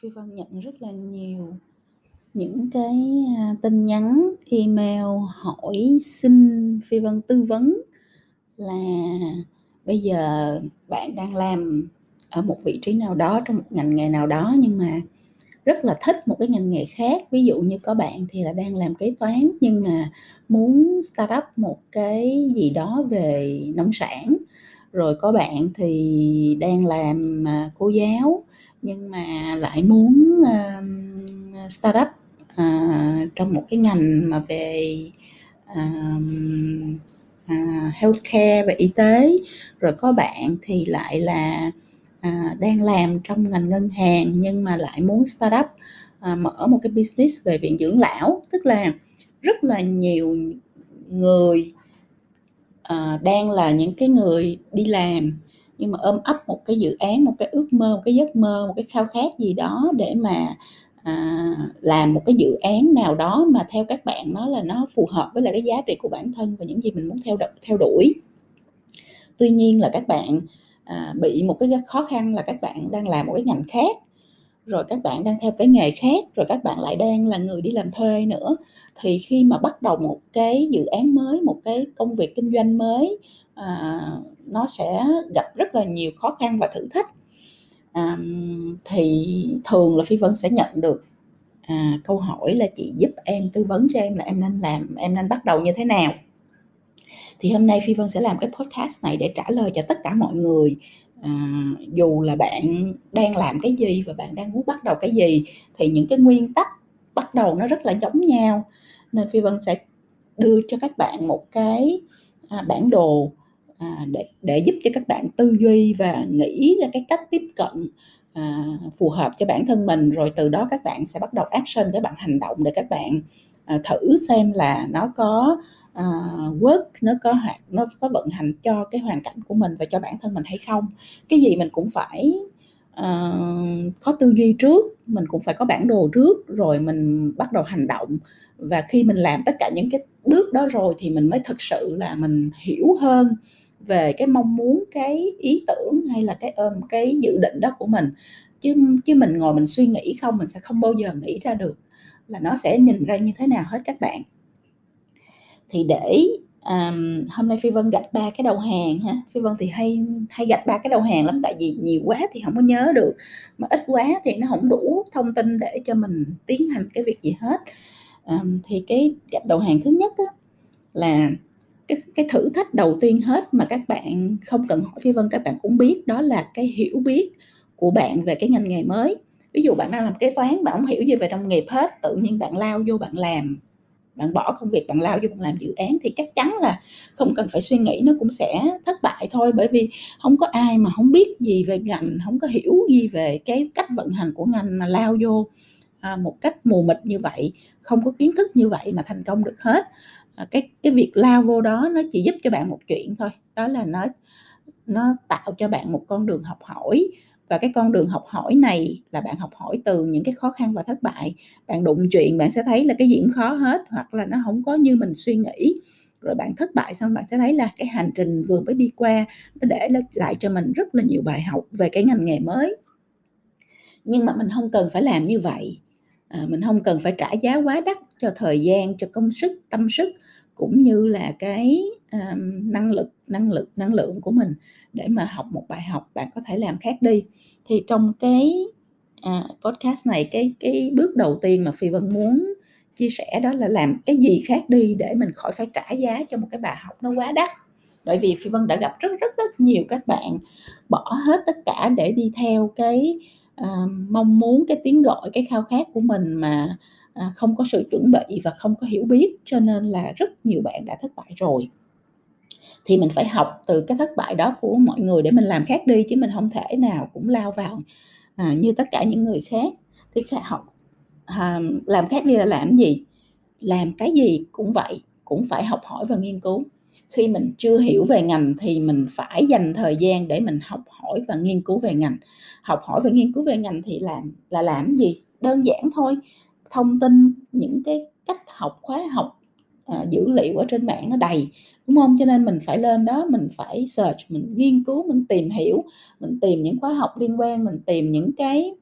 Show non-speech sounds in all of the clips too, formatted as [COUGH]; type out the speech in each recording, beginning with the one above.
Phi Vân nhận rất là nhiều những cái, à, tin nhắn, email hỏi xin Phi Vân tư vấn là bây giờ bạn đang làm ở một vị trí nào đó trong một ngành nghề nào đó nhưng mà rất là thích một cái ngành nghề khác. Ví dụ như có bạn thì là đang làm kế toán nhưng mà muốn start up một cái gì đó về nông sản, rồi có bạn thì đang làm, à, cô giáo nhưng mà lại muốn, uh, startup uh, ờ, trong một cái ngành mà về, uh, uh, healthcare, và y tế. Rồi có bạn thì lại là, uh, đang làm trong ngành ngân hàng nhưng mà lại muốn startup uh, mở một cái business về viện dưỡng lão. Tức là rất là nhiều người, uh, đang là những cái người đi làm nhưng mà ôm ấp một cái dự án, một cái ước mơ, một cái giấc mơ, một cái khao khát gì đó để mà, à, làm một cái dự án nào đó mà theo các bạn nó là nó phù hợp với lại cái giá trị của bản thân và những gì mình muốn theo theo đuổi. Tuy nhiên là các bạn, à, bị một cái khó khăn là các bạn đang làm một cái ngành khác, rồi các bạn đang theo cái nghề khác, rồi các bạn lại đang là người đi làm thuê nữa. Thì khi mà bắt đầu một cái dự án mới, một cái công việc kinh doanh mới, à, nó sẽ gặp rất là nhiều khó khăn và thử thách. à, thì thường là Phi Vân sẽ nhận được, à, câu hỏi là "Chị giúp em, tư vấn cho em là em nên làm em nên bắt đầu như thế nào?" Thì hôm nay Phi Vân sẽ làm cái podcast này để trả lời cho tất cả mọi người, à, dù là bạn đang làm cái gì và bạn đang muốn bắt đầu cái gì thì những cái nguyên tắc bắt đầu nó rất là giống nhau. Nên Phi Vân sẽ đưa cho các bạn một cái, à, bản đồ, à, để để giúp cho các bạn tư duy và nghĩ ra cái cách tiếp cận, à, phù hợp cho bản thân mình. Rồi từ đó các bạn sẽ bắt đầu action, các bạn hành động để các bạn, à, thử xem là nó có, uh, work, nó có hoạt nó có vận hành cho cái hoàn cảnh của mình và cho bản thân mình hay không. Cái gì mình cũng phải, uh, có tư duy trước, mình cũng phải có bản đồ trước rồi mình bắt đầu hành động. Và khi mình làm tất cả những cái bước đó rồi thì mình mới thực sự là mình hiểu hơn về cái mong muốn, cái ý tưởng hay là cái, ôm cái dự định đó của mình. Chứ chứ mình ngồi mình suy nghĩ không, mình sẽ không bao giờ nghĩ ra được là nó sẽ nhìn ra như thế nào hết các bạn. Thì để, um, hôm nay Phi Vân gạch ba cái đầu hàng ha, Phi Vân thì hay hay gạch ba cái đầu hàng lắm, tại vì nhiều quá thì không có nhớ được, mà ít quá thì nó không đủ thông tin để cho mình tiến hành cái việc gì hết. um, thì cái gạch đầu hàng thứ nhất á là cái cái thử thách đầu tiên hết mà các bạn không cần hỏi Phi Vân, các bạn cũng biết đó là cái hiểu biết của bạn về cái ngành nghề mới. Ví dụ bạn đang làm kế toán, bạn không hiểu gì về nông nghiệp hết, tự nhiên bạn lao vô bạn làm, bạn bỏ công việc bạn lao vô bạn làm dự án thì chắc chắn là không cần phải suy nghĩ nó cũng sẽ thất bại thôi. Bởi vì không có ai mà không biết gì về ngành, không có hiểu gì về cái cách vận hành của ngành mà lao vô, à, một cách mù mịt như vậy, không có kiến thức như vậy mà thành công được hết. Ờ, cái cái việc lao vô đó nó chỉ giúp cho bạn một chuyện thôi, đó là nó nó tạo cho bạn một con đường học hỏi và cái con đường học hỏi này là bạn học hỏi từ những cái khó khăn và thất bại. Bạn đụng chuyện bạn sẽ thấy là cái gì cũng khó hết, hoặc là nó không có như mình suy nghĩ. Rồi bạn thất bại xong bạn sẽ thấy là cái hành trình vừa mới đi qua nó để lại cho mình rất là nhiều bài học về cái ngành nghề mới. Nhưng mà mình không cần phải làm như vậy, à, mình không cần phải trả giá quá đắt cho thời gian, cho công sức, tâm sức cũng như là cái, um, năng lực năng lực năng lượng của mình để mà học một bài học, bạn có thể làm khác đi. Thì trong cái, à, podcast này, cái cái bước đầu tiên mà Phi Vân muốn chia sẻ đó là làm cái gì khác đi để mình khỏi phải trả giá cho một cái bài học nó quá đắt. Bởi vì Phi Vân đã gặp rất, rất, rất nhiều các bạn bỏ hết tất cả để đi theo cái, ờ, mong muốn, cái tiếng gọi, cái khao khát của mình mà, à, không có sự chuẩn bị và không có hiểu biết, cho nên là rất nhiều bạn đã thất bại rồi. Thì mình phải học từ cái thất bại đó của mọi người để mình làm khác đi, chứ mình không thể nào cũng lao vào, à, như tất cả những người khác. Thì kh học à, làm khác đi là làm gì? Làm cái gì cũng vậy, cũng phải học hỏi và nghiên cứu. Khi mình chưa hiểu về ngành thì mình phải dành thời gian để mình học hỏi và nghiên cứu về ngành. Học hỏi và nghiên cứu về ngành thì làm là làm gì? Đơn giản thôi, thông tin, những cái cách học, khóa học, à, dữ liệu ở trên mạng nó đầy, đúng không? Cho nên mình phải lên đó mình phải search, mình nghiên cứu, mình tìm hiểu, mình tìm những khóa học liên quan, mình tìm những cái,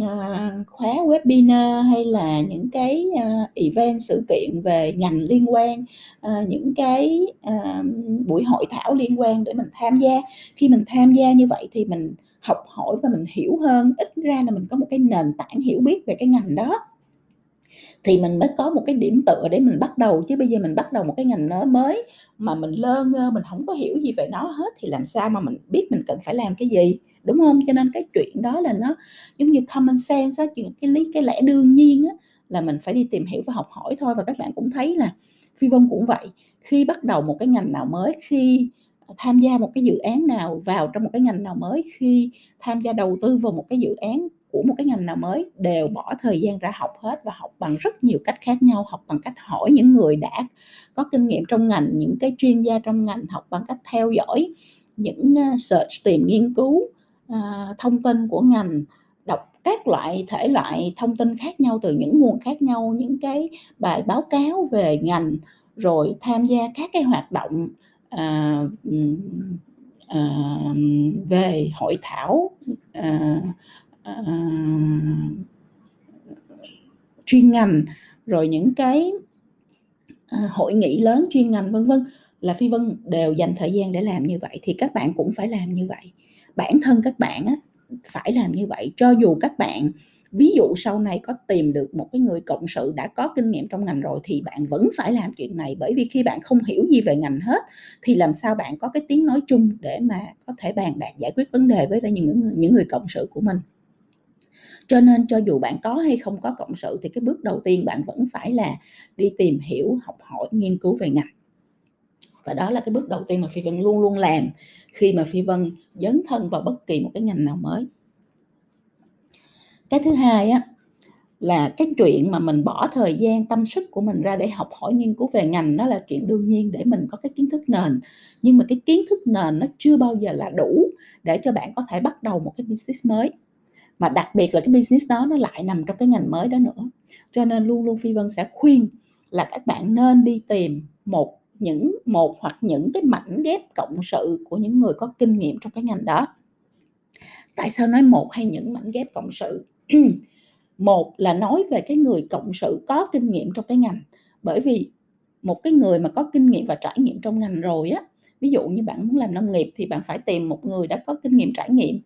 à, khóa webinar hay là những cái uh, event sự kiện về ngành liên quan uh, những cái uh, buổi hội thảo liên quan để mình tham gia. Khi mình tham gia như vậy thì mình học hỏi và mình hiểu hơn ít ra là mình có một cái nền tảng hiểu biết về cái ngành đó thì mình mới có một cái điểm tựa để mình bắt đầu, chứ bây giờ mình bắt đầu một cái ngành nó mới mà mình lơ ngơ, mình không có hiểu gì về nó hết, thì làm sao mà mình biết mình cần phải làm cái gì, đúng không? Cho nên cái chuyện đó là nó giống như common sense á, chuyện cái lý, cái lẽ đương nhiên á, là mình phải đi tìm hiểu và học hỏi thôi. Và các bạn cũng thấy là phi vân cũng vậy, khi bắt đầu một cái ngành nào mới, khi tham gia một cái dự án nào, vào trong một cái ngành nào mới, khi tham gia đầu tư vào một cái dự án của một cái ngành nào mới đều bỏ thời gian ra học hết và học bằng rất nhiều cách khác nhau học bằng cách hỏi những người đã có kinh nghiệm trong ngành những cái chuyên gia trong ngành học bằng cách theo dõi những ờ, search tìm nghiên cứu ờ, thông tin của ngành đọc các loại thể loại thông tin khác nhau từ những nguồn khác nhau những cái bài báo cáo về ngành rồi tham gia các cái hoạt động à, à, về hội thảo à, uh, chuyên ngành rồi những cái uh, hội nghị lớn chuyên ngành vân vân. Là phi vân đều dành thời gian để làm như vậy thì các bạn cũng phải làm như vậy. Bản thân các bạn á, phải làm như vậy. Cho dù các bạn ví dụ sau này có tìm được một cái người cộng sự đã có kinh nghiệm trong ngành rồi thì bạn vẫn phải làm chuyện này. Bởi vì khi bạn không hiểu gì về ngành hết thì làm sao bạn có cái tiếng nói chung để mà có thể bàn bạc giải quyết vấn đề với những những người cộng sự của mình cho nên cho dù bạn có hay không có cộng sự thì cái bước đầu tiên bạn vẫn phải là đi tìm hiểu, học hỏi, nghiên cứu về ngành. Và đó là cái bước đầu tiên mà phi vân luôn luôn làm khi mà phi vân dấn thân vào bất kỳ một cái ngành nào mới. Cái thứ hai á, là cái chuyện mà mình bỏ thời gian, tâm sức của mình ra để học hỏi, nghiên cứu về ngành, nó là chuyện đương nhiên để mình có cái kiến thức nền. Nhưng mà cái kiến thức nền nó chưa bao giờ là đủ để cho bạn có thể bắt đầu một cái business mới mà đặc biệt là cái business đó nó lại nằm trong cái ngành mới đó nữa. Cho nên luôn luôn phi vân sẽ khuyên là các bạn nên đi tìm một những, một hoặc những cái mảnh ghép cộng sự của những người có kinh nghiệm trong cái ngành đó. Tại sao nói một hay những mảnh ghép cộng sự? [CLEARS THROAT] Một là nói về cái người cộng sự có kinh nghiệm trong cái ngành. Bởi vì một cái người mà có kinh nghiệm và trải nghiệm trong ngành rồi á, ví dụ như bạn muốn làm nông nghiệp thì bạn phải tìm một người đã có kinh nghiệm trải nghiệm.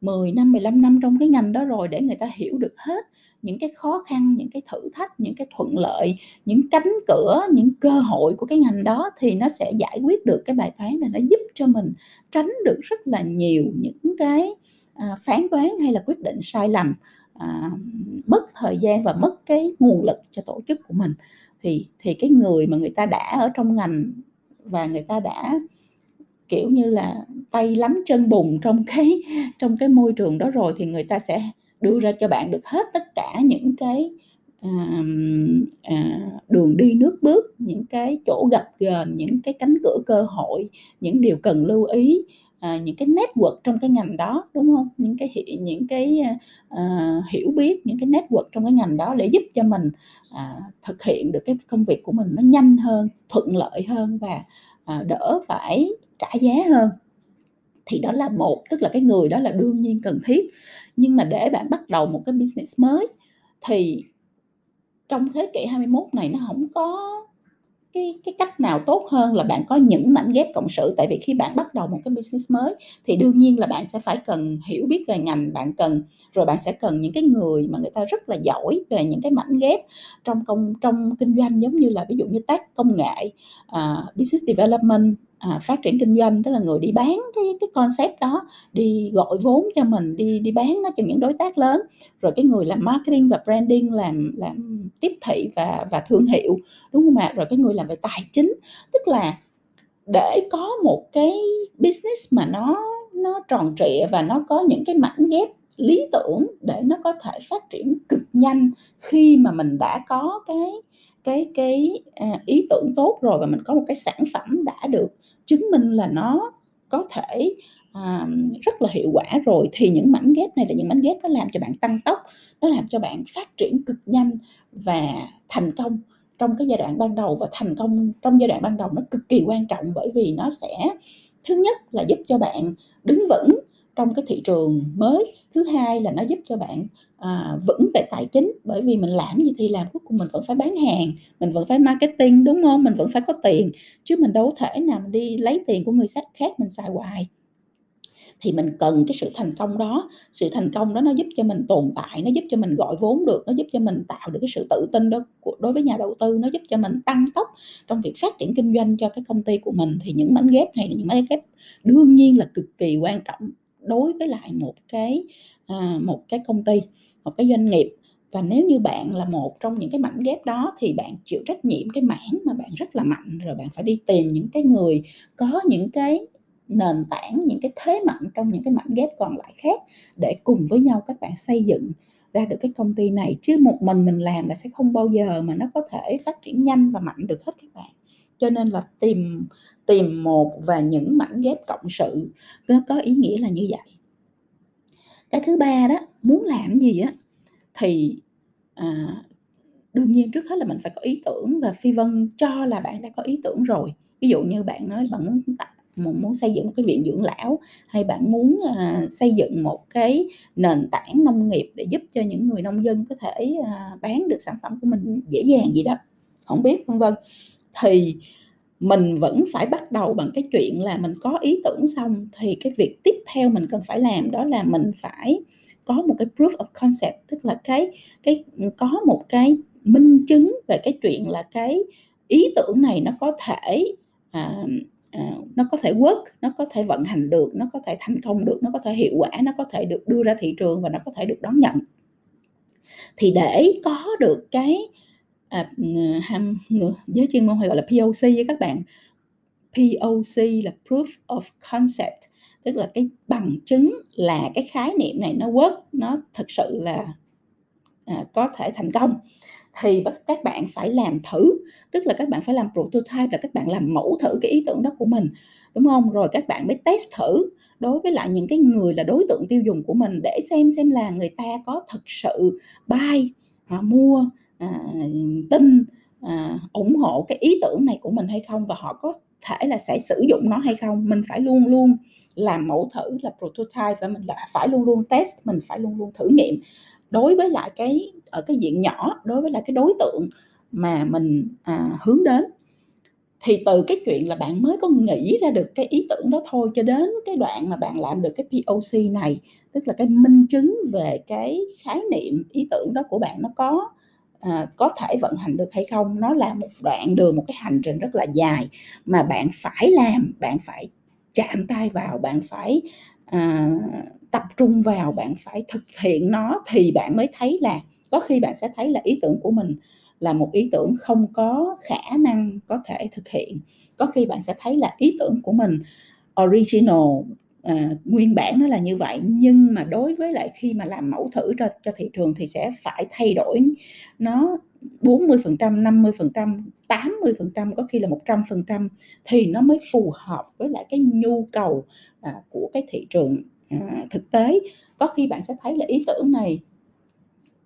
10 năm 15 năm trong cái ngành đó rồi để người ta hiểu được hết những cái khó khăn những cái thử thách những cái thuận lợi những cánh cửa những cơ hội của cái ngành đó thì nó sẽ giải quyết được cái bài toán này nó giúp cho mình tránh được rất là nhiều những cái à, phán đoán hay là quyết định sai lầm à, mất thời gian và mất cái nguồn lực cho tổ chức của mình. Thì thì cái người mà người ta đã ở trong ngành và người ta đã kiểu như là tay lắm chân bùn trong [LAUGHS] cái trong cái môi trường đó rồi thì người ta sẽ đưa ra cho bạn được hết tất cả những cái à, à, đường đi nước bước những cái chỗ gặp gờn những cái cánh cửa cơ hội những điều cần lưu ý à, những cái network trong cái ngành đó đúng không? Những cái những cái à, hiểu biết những cái network trong cái ngành đó để giúp cho mình à, thực hiện được cái công việc của mình nó nhanh hơn thuận lợi hơn và à, đỡ phải trả giá hơn. Thì đó là một tức là cái người đó là đương nhiên cần thiết. Nhưng mà để bạn bắt đầu một cái business mới thì trong thế kỷ 21 này nó không có cái cái cách nào tốt hơn là bạn có những mảnh ghép cộng sự. Tại vì khi bạn bắt đầu một cái business mới thì đương nhiên là bạn sẽ phải cần hiểu biết về ngành bạn cần rồi bạn sẽ cần những cái người mà người ta rất là giỏi về những cái mảnh ghép trong công trong kinh doanh giống như là ví dụ như tác công nghệ uh, business development à, phát triển kinh doanh tức là người đi bán cái cái concept đó đi gọi vốn cho mình đi đi bán nó cho những đối tác lớn. Rồi cái người làm marketing và branding làm làm tiếp thị và và thương hiệu đúng không ạ? Rồi cái người làm về tài chính tức là để có một cái business mà nó nó tròn trịa và nó có những cái mảnh ghép lý tưởng để nó có thể phát triển cực nhanh khi mà mình đã có cái cái cái à, ý tưởng tốt rồi và mình có một cái sản phẩm đã được chứng minh là nó có thể à, rất là hiệu quả rồi thì những mảnh ghép này là những mảnh ghép nó làm cho bạn tăng tốc nó làm cho bạn phát triển cực nhanh và thành công trong cái giai đoạn ban đầu. Và thành công trong giai đoạn ban đầu nó cực kỳ quan trọng bởi vì nó sẽ thứ nhất là giúp cho bạn đứng vững trong cái thị trường mới. Thứ hai là nó giúp cho bạn à, vững về tài chính bởi vì mình làm gì thì làm cuối cùng mình vẫn phải bán hàng mình vẫn phải marketing đúng không? Mình vẫn phải có tiền chứ mình đâu thể nào mình đi lấy tiền của người khác mình xài hoài. Thì mình cần cái sự thành công đó. Sự thành công đó nó giúp cho mình tồn tại nó giúp cho mình gọi vốn được nó giúp cho mình tạo được cái sự tự tin đó đối với nhà đầu tư nó giúp cho mình tăng tốc trong việc phát triển kinh doanh cho cái công ty của mình. Thì những mảnh ghép này những mảnh ghép đương nhiên là cực kỳ quan trọng đối với lại một cái à, một cái công ty một cái doanh nghiệp. Và nếu như bạn là một trong những cái mảnh ghép đó thì bạn chịu trách nhiệm cái mảng mà bạn rất là mạnh rồi bạn phải đi tìm những cái người có những cái nền tảng những cái thế mạnh trong những cái mảnh ghép còn lại khác để cùng với nhau các bạn xây dựng ra được cái công ty này. Chứ một mình mình làm là sẽ không bao giờ mà nó có thể phát triển nhanh và mạnh được hết các bạn. Cho nên là tìm tìm một và những mảnh ghép cộng sự. Nó có ý nghĩa là như vậy. Cái thứ ba đó muốn làm gì á thì à, đương nhiên trước hết là mình phải có ý tưởng và phi vân cho là bạn đã có ý tưởng rồi. Ví dụ như bạn nói bạn muốn muốn xây dựng một cái viện dưỡng lão hay bạn muốn à, xây dựng một cái nền tảng nông nghiệp để giúp cho những người nông dân có thể à, bán được sản phẩm của mình dễ dàng gì đó. Không biết vân vân. Thì mình vẫn phải bắt đầu bằng cái chuyện là mình có ý tưởng xong thì cái việc tiếp theo mình cần phải làm đó là mình phải có một cái proof of concept tức là cái cái có một cái minh chứng về cái chuyện là cái ý tưởng này nó có thể à, à, nó có thể work nó có thể vận hành được nó có thể thành công được nó có thể hiệu quả nó có thể được đưa ra thị trường và nó có thể được đón nhận. Thì để có được cái à, ừ, ham giới chuyên môn hay gọi là POC với các bạn. POC là proof of concept tức là cái bằng chứng là cái khái niệm này nó work nó thực sự là à, có thể thành công. Thì các bạn phải làm thử tức là các bạn phải làm prototype là các bạn làm mẫu thử cái ý tưởng đó của mình đúng không? Rồi các bạn mới test thử đối với lại những cái người là đối tượng tiêu dùng của mình để xem xem là người ta có thực sự buy à, mua à, tin à, ủng hộ cái ý tưởng này của mình hay không và họ có thể là sẽ sử dụng nó hay không. Mình phải luôn luôn làm mẫu thử là prototype và mình là phải luôn luôn test mình phải luôn luôn thử nghiệm đối với lại cái ở cái diện nhỏ đối với lại cái đối tượng mà mình à, hướng đến. Thì từ cái chuyện là bạn mới có nghĩ ra được cái ý tưởng đó thôi cho đến cái đoạn mà bạn làm được cái POC này tức là cái minh chứng về cái khái niệm ý tưởng đó của bạn nó có à, có thể vận hành được hay không? Nó là một đoạn đường một cái hành trình rất là dài mà bạn phải làm bạn phải chạm tay vào bạn phải à, tập trung vào bạn phải thực hiện nó thì bạn mới thấy là có khi bạn sẽ thấy là ý tưởng của mình là một ý tưởng không có khả năng có thể thực hiện. Có khi bạn sẽ thấy là ý tưởng của mình original à, nguyên bản nó là như vậy nhưng mà đối với lại khi mà làm mẫu thử cho cho thị trường thì sẽ phải thay đổi nó 40%, 50%, 80%, có khi là 100% thì nó mới phù hợp với lại cái nhu cầu à, của cái thị trường à, thực tế. Có khi bạn sẽ thấy là ý tưởng này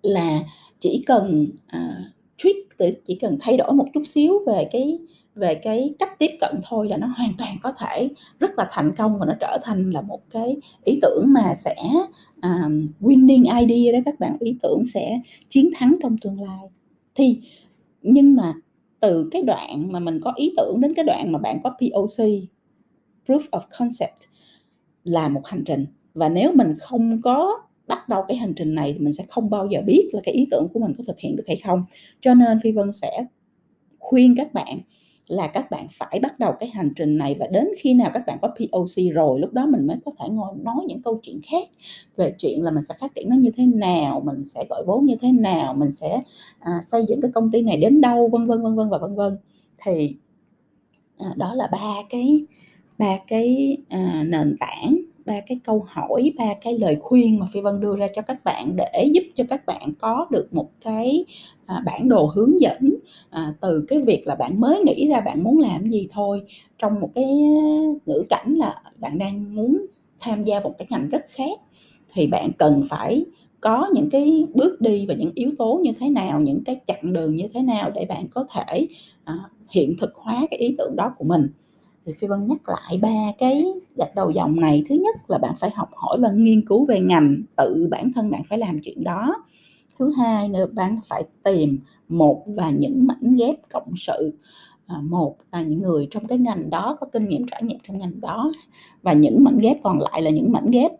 là chỉ cần à, tweak chỉ cần thay đổi một chút xíu về cái về cái cách tiếp cận thôi là nó hoàn toàn có thể rất là thành công và nó trở thành là một cái ý tưởng mà sẽ um, winning idea đó các bạn. Ý tưởng sẽ chiến thắng trong tương lai. Thì nhưng mà từ cái đoạn mà mình có ý tưởng đến cái đoạn mà bạn có POC proof of concept là một hành trình. Và nếu mình không có bắt đầu cái hành trình này thì mình sẽ không bao giờ biết là cái ý tưởng của mình có thực hiện được hay không. Cho nên phi vân sẽ khuyên các bạn là các bạn phải bắt đầu cái hành trình này và đến khi nào các bạn có POC rồi lúc đó mình mới có thể ngồi nói những câu chuyện khác về chuyện là mình sẽ phát triển nó như thế nào mình sẽ gọi vốn như thế nào mình sẽ à, xây dựng cái công ty này đến đâu vân vân vân vân và vân vân. Thì à, đó là ba cái ba cái à, nền tảng ba cái câu hỏi ba cái lời khuyên mà phi vân đưa ra cho các bạn để giúp cho các bạn có được một cái à, bản đồ hướng dẫn à, từ cái việc là bạn mới nghĩ ra bạn muốn làm gì thôi. Trong một cái ngữ cảnh là bạn đang muốn tham gia một cái ngành rất khác thì bạn cần phải có những cái bước đi và những yếu tố như thế nào những cái chặng đường như thế nào để bạn có thể à, hiện thực hóa cái ý tưởng đó của mình thì phi vân nhắc lại ba cái gạch đầu dòng này. Thứ nhất là bạn phải học hỏi và nghiên cứu về ngành tự bản thân bạn phải làm chuyện đó. Thứ hai nữa bạn phải tìm một và những mảnh ghép cộng sự. À, một là những người trong cái ngành đó có kinh nghiệm trải nghiệm trong ngành đó và những mảnh ghép còn lại là những mảnh ghép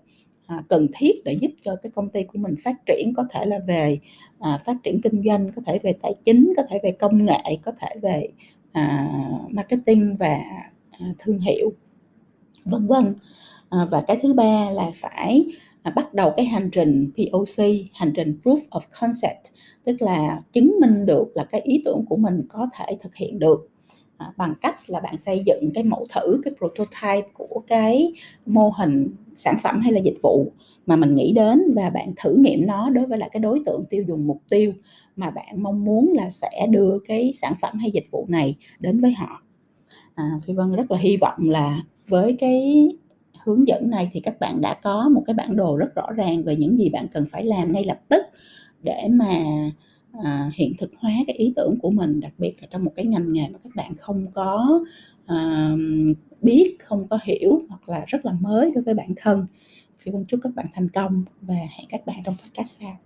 à, cần thiết để giúp cho cái công ty của mình phát triển có thể là về à, phát triển kinh doanh có thể về tài chính có thể về công nghệ có thể về à, marketing và À, thương hiệu vân vân. À, và cái thứ ba là phải à, bắt đầu cái hành trình POC hành trình proof of concept tức là chứng minh được là cái ý tưởng của mình có thể thực hiện được. À, bằng cách là bạn xây dựng cái mẫu thử cái prototype của cái mô hình sản phẩm hay là dịch vụ mà mình nghĩ đến và bạn thử nghiệm nó đối với lại cái đối tượng tiêu dùng mục tiêu mà bạn mong muốn là sẽ đưa cái sản phẩm hay dịch vụ này đến với họ à, phi vân rất là hy vọng là với cái hướng dẫn này thì các bạn đã có một cái bản đồ rất rõ ràng về những gì bạn cần phải làm ngay lập tức để mà à, hiện thực hóa cái ý tưởng của mình đặc biệt là trong một cái ngành nghề mà các bạn không có à, biết không có hiểu hoặc là rất là mới đối với bản thân. Phi vân chúc các bạn thành công và hẹn các bạn trong podcast sau.